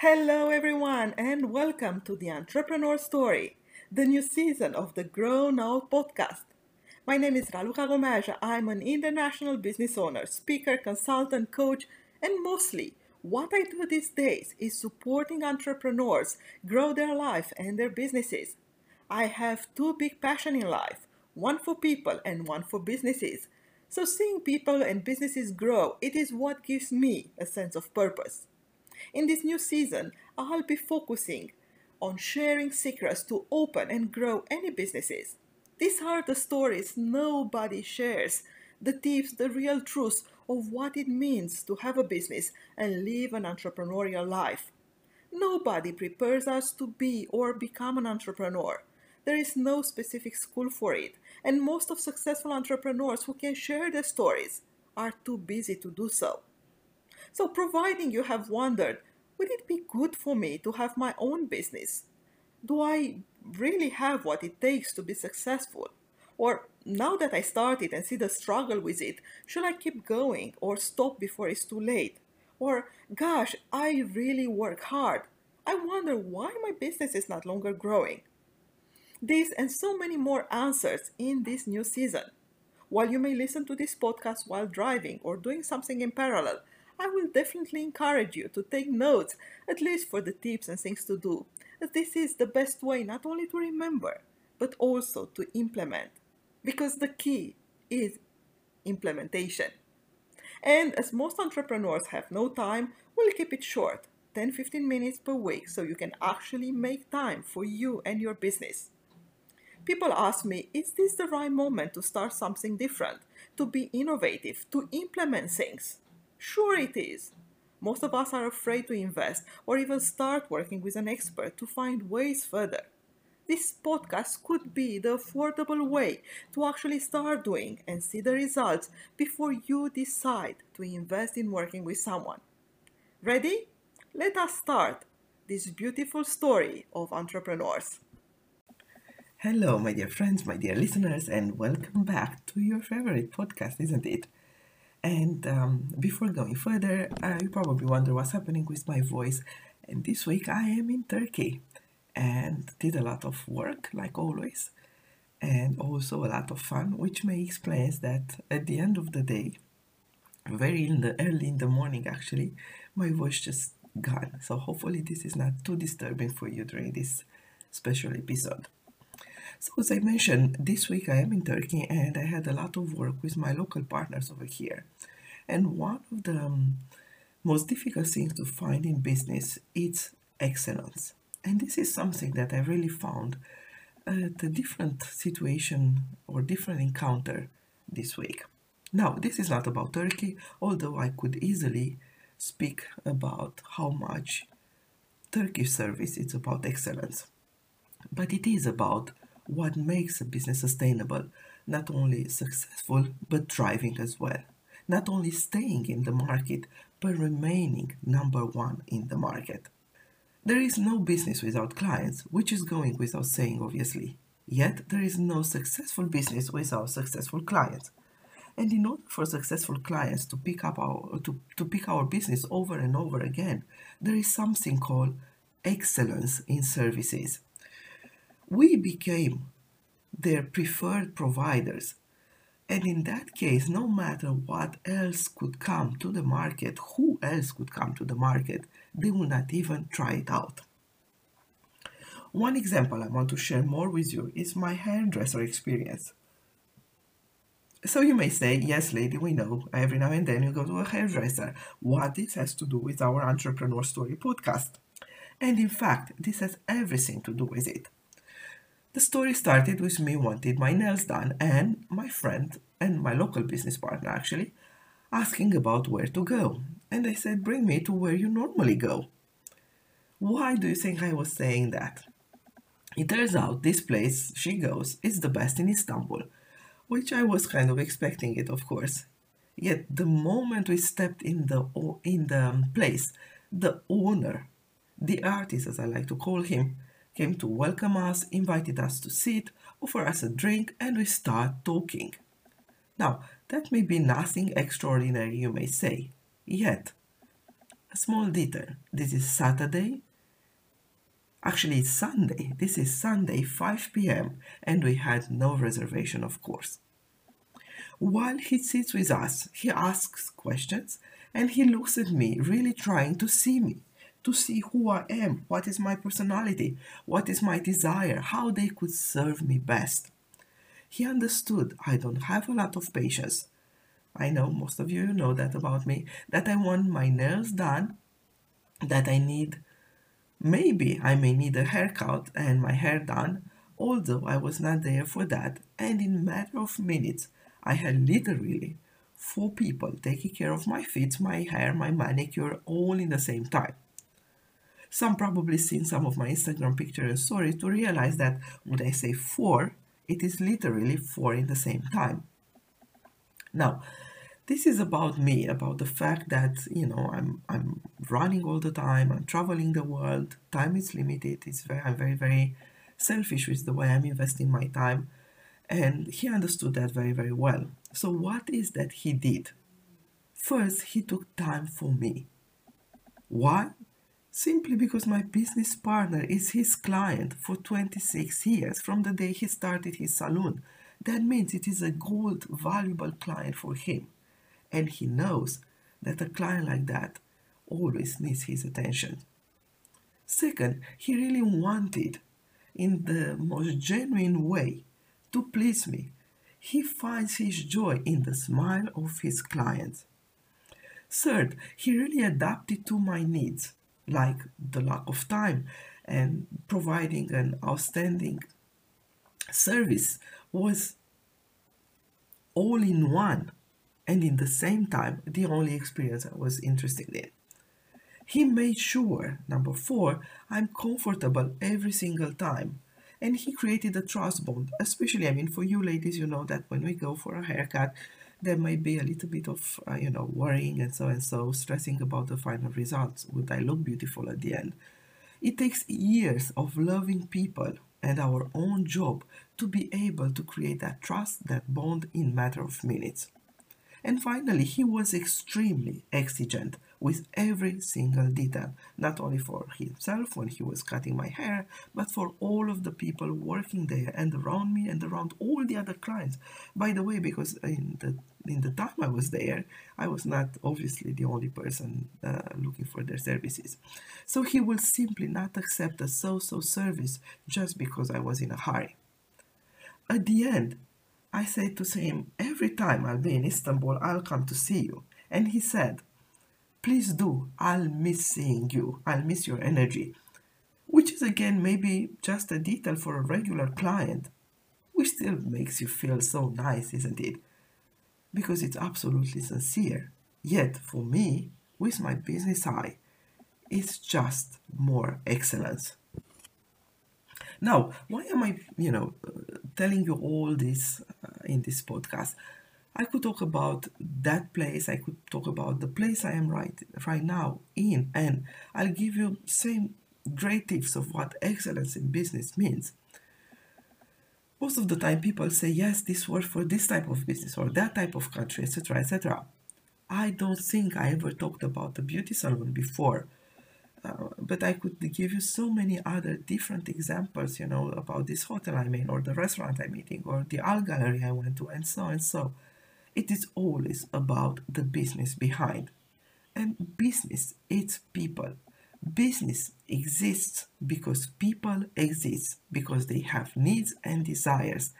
Hello, everyone, and welcome to the Entrepreneur Story, the new season of the Grow Now podcast. My name is Raluca Gomeja. I'm an international business owner, speaker, consultant, coach, and mostly what I do these days is supporting entrepreneurs grow their life and their businesses. I have two big passions in life one for people and one for businesses. So, seeing people and businesses grow, it is what gives me a sense of purpose. In this new season, I'll be focusing on sharing secrets to open and grow any businesses. These are the stories nobody shares, the tips, the real truth of what it means to have a business and live an entrepreneurial life. Nobody prepares us to be or become an entrepreneur. There is no specific school for it, and most of successful entrepreneurs who can share their stories are too busy to do so. So, providing you have wondered, would it be good for me to have my own business? Do I really have what it takes to be successful? Or now that I started and see the struggle with it, should I keep going or stop before it's too late? Or, gosh, I really work hard. I wonder why my business is not longer growing. These and so many more answers in this new season. While you may listen to this podcast while driving or doing something in parallel, I will definitely encourage you to take notes, at least for the tips and things to do, as this is the best way not only to remember, but also to implement. Because the key is implementation. And as most entrepreneurs have no time, we'll keep it short 10 15 minutes per week so you can actually make time for you and your business. People ask me, is this the right moment to start something different, to be innovative, to implement things? Sure, it is. Most of us are afraid to invest or even start working with an expert to find ways further. This podcast could be the affordable way to actually start doing and see the results before you decide to invest in working with someone. Ready? Let us start this beautiful story of entrepreneurs. Hello, my dear friends, my dear listeners, and welcome back to your favorite podcast, isn't it? And um, before going further, uh, you probably wonder what's happening with my voice. And this week I am in Turkey and did a lot of work, like always, and also a lot of fun, which may explain that at the end of the day, very in the early in the morning actually, my voice just gone. So hopefully this is not too disturbing for you during this special episode. So, as I mentioned, this week I am in Turkey and I had a lot of work with my local partners over here. And one of the um, most difficult things to find in business is excellence. And this is something that I really found at a different situation or different encounter this week. Now, this is not about Turkey, although I could easily speak about how much Turkish service is about excellence. But it is about what makes a business sustainable, not only successful, but thriving as well. Not only staying in the market, but remaining number one in the market. There is no business without clients, which is going without saying, obviously. Yet, there is no successful business without successful clients. And in order for successful clients to pick up our to, to pick our business over and over again, there is something called excellence in services we became their preferred providers. And in that case, no matter what else could come to the market, who else could come to the market, they will not even try it out. One example I want to share more with you is my hairdresser experience. So you may say, yes, lady, we know every now and then you go to a hairdresser. What this has to do with our Entrepreneur Story podcast. And in fact, this has everything to do with it. The story started with me wanting my nails done, and my friend and my local business partner actually asking about where to go. And I said, Bring me to where you normally go. Why do you think I was saying that? It turns out this place she goes is the best in Istanbul, which I was kind of expecting it, of course. Yet the moment we stepped in the in the place, the owner, the artist as I like to call him, came to welcome us, invited us to sit, offer us a drink, and we start talking. Now, that may be nothing extraordinary, you may say. Yet, a small detail. This is Saturday. Actually, it's Sunday. This is Sunday, 5 p.m., and we had no reservation, of course. While he sits with us, he asks questions and he looks at me, really trying to see me, to see who I am, what is my personality, what is my desire, how they could serve me best. He understood I don't have a lot of patience. I know most of you know that about me, that I want my nails done, that I need, maybe I may need a haircut and my hair done, although I was not there for that, and in matter of minutes, I had literally four people taking care of my feet, my hair, my manicure, all in the same time. Some probably seen some of my Instagram pictures and stories to realize that when I say four, it is literally four in the same time. Now, this is about me, about the fact that you know I'm I'm running all the time, I'm traveling the world, time is limited. It's very I'm very very selfish with the way I'm investing my time, and he understood that very very well. So what is that he did? First, he took time for me. Why? Simply because my business partner is his client for 26 years from the day he started his salon. That means it is a gold, valuable client for him. And he knows that a client like that always needs his attention. Second, he really wanted, in the most genuine way, to please me. He finds his joy in the smile of his clients. Third, he really adapted to my needs, like the lack of time and providing an outstanding service was all in one and in the same time the only experience I was interested in. He made sure, number four, I'm comfortable every single time. And he created a trust bond, especially, I mean, for you ladies, you know that when we go for a haircut, there might be a little bit of, uh, you know, worrying and so and so, stressing about the final results. Would I look beautiful at the end? It takes years of loving people and our own job to be able to create that trust, that bond in matter of minutes. And finally, he was extremely exigent with every single detail, not only for himself when he was cutting my hair, but for all of the people working there and around me and around all the other clients. By the way, because in the in the time I was there, I was not obviously the only person uh, looking for their services. So he will simply not accept a so-so service just because I was in a hurry. At the end, I said to him, Every time I'll be in Istanbul, I'll come to see you. And he said, Please do. I'll miss seeing you. I'll miss your energy. Which is again maybe just a detail for a regular client, which still makes you feel so nice, isn't it? Because it's absolutely sincere. Yet for me, with my business eye, it's just more excellence. Now, why am I, you know, telling you all this uh, in this podcast? I could talk about that place. I could talk about the place I am right right now in, and I'll give you same great tips of what excellence in business means. Most of the time, people say yes, this works for this type of business or that type of country, etc., etc. I don't think I ever talked about the beauty salon before uh, but I could give you so many other different examples, you know, about this hotel I'm in, or the restaurant I'm eating, or the art gallery I went to, and so and so. It is always about the business behind. And business, it's people. Business exists because people exist, because they have needs and desires.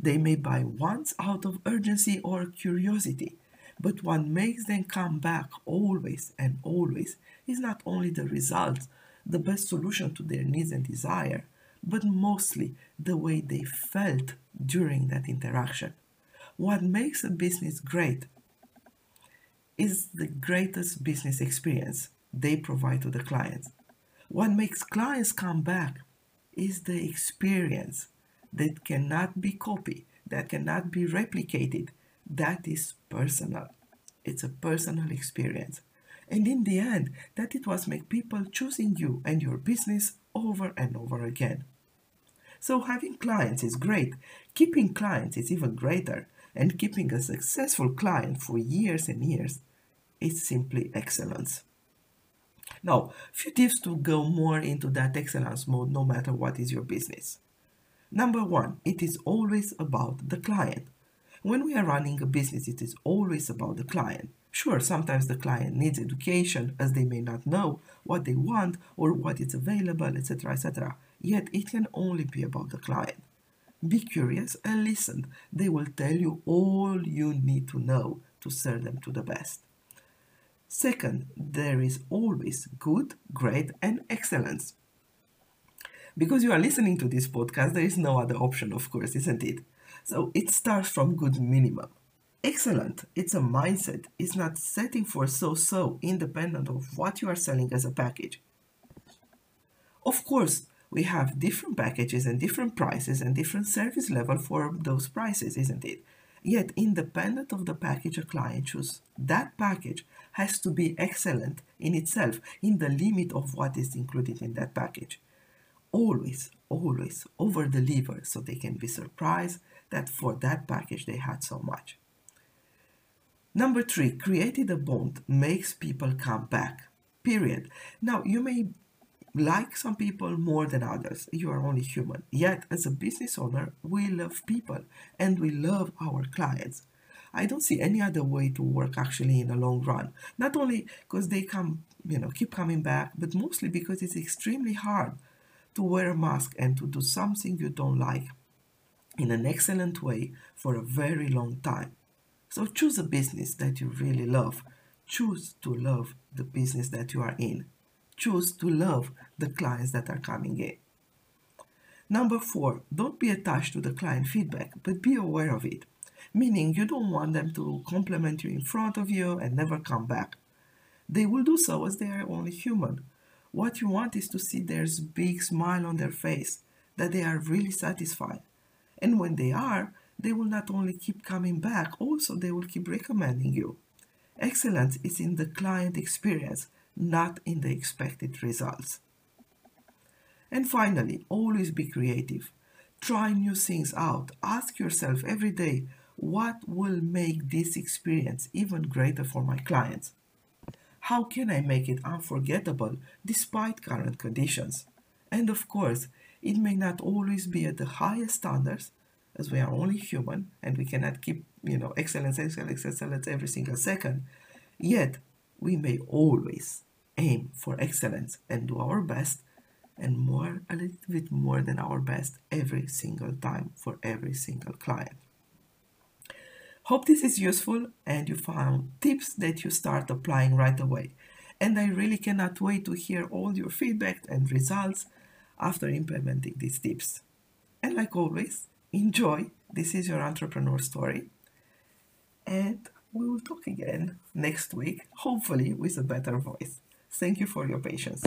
They may buy once out of urgency or curiosity, but what makes them come back always and always is not only the result, the best solution to their needs and desire, but mostly the way they felt during that interaction. What makes a business great is the greatest business experience they provide to the clients. What makes clients come back is the experience that cannot be copied, that cannot be replicated. That is personal. It's a personal experience. And in the end, that it was make people choosing you and your business over and over again. So having clients is great. Keeping clients is even greater. And keeping a successful client for years and years is simply excellence. Now, few tips to go more into that excellence mode no matter what is your business. Number one, it is always about the client. When we are running a business, it is always about the client. Sure, sometimes the client needs education as they may not know what they want or what is available, etc., etc. Yet it can only be about the client. Be curious and listen. They will tell you all you need to know to serve them to the best. Second, there is always good, great, and excellence. Because you are listening to this podcast, there is no other option, of course, isn't it? So it starts from good minimum. Excellent. It's a mindset. It's not setting for so so, independent of what you are selling as a package. Of course, we have different packages and different prices and different service level for those prices, isn't it? Yet, independent of the package a client chooses, that package has to be excellent in itself, in the limit of what is included in that package always, always over deliver so they can be surprised that for that package they had so much. Number three, created a bond makes people come back. Period. Now, you may like some people more than others. You are only human. Yet, as a business owner, we love people and we love our clients. I don't see any other way to work actually in the long run. Not only because they come, you know, keep coming back, but mostly because it's extremely hard to wear a mask and to do something you don't like in an excellent way for a very long time. So choose a business that you really love. Choose to love the business that you are in. Choose to love the clients that are coming in. Number four, don't be attached to the client feedback, but be aware of it. Meaning you don't want them to compliment you in front of you and never come back. They will do so as they are only human. What you want is to see their big smile on their face, that they are really satisfied. And when they are, they will not only keep coming back, also they will keep recommending you. Excellence is in the client experience, not in the expected results. And finally, always be creative. Try new things out. Ask yourself every day, what will make this experience even greater for my clients? How can I make it unforgettable despite current conditions? And of course, it may not always be at the highest standards, as we are only human and we cannot keep, you know, excellence, excellence, excellence every single second. Yet, we may always aim for excellence and do our best and more, a little bit more than our best every single time for every single client. Hope this is useful and you found tips that you start applying right away. And I really cannot wait to hear all your feedback and results after implementing these tips. And like always, enjoy. This is your entrepreneur story. And we will talk again next week, hopefully with a better voice. Thank you for your patience.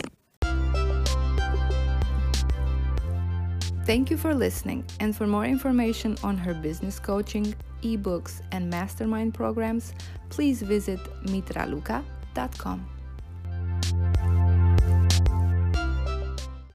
Thank you for listening. And for more information on her business coaching, ebooks, and mastermind programs, please visit mitraluka.com.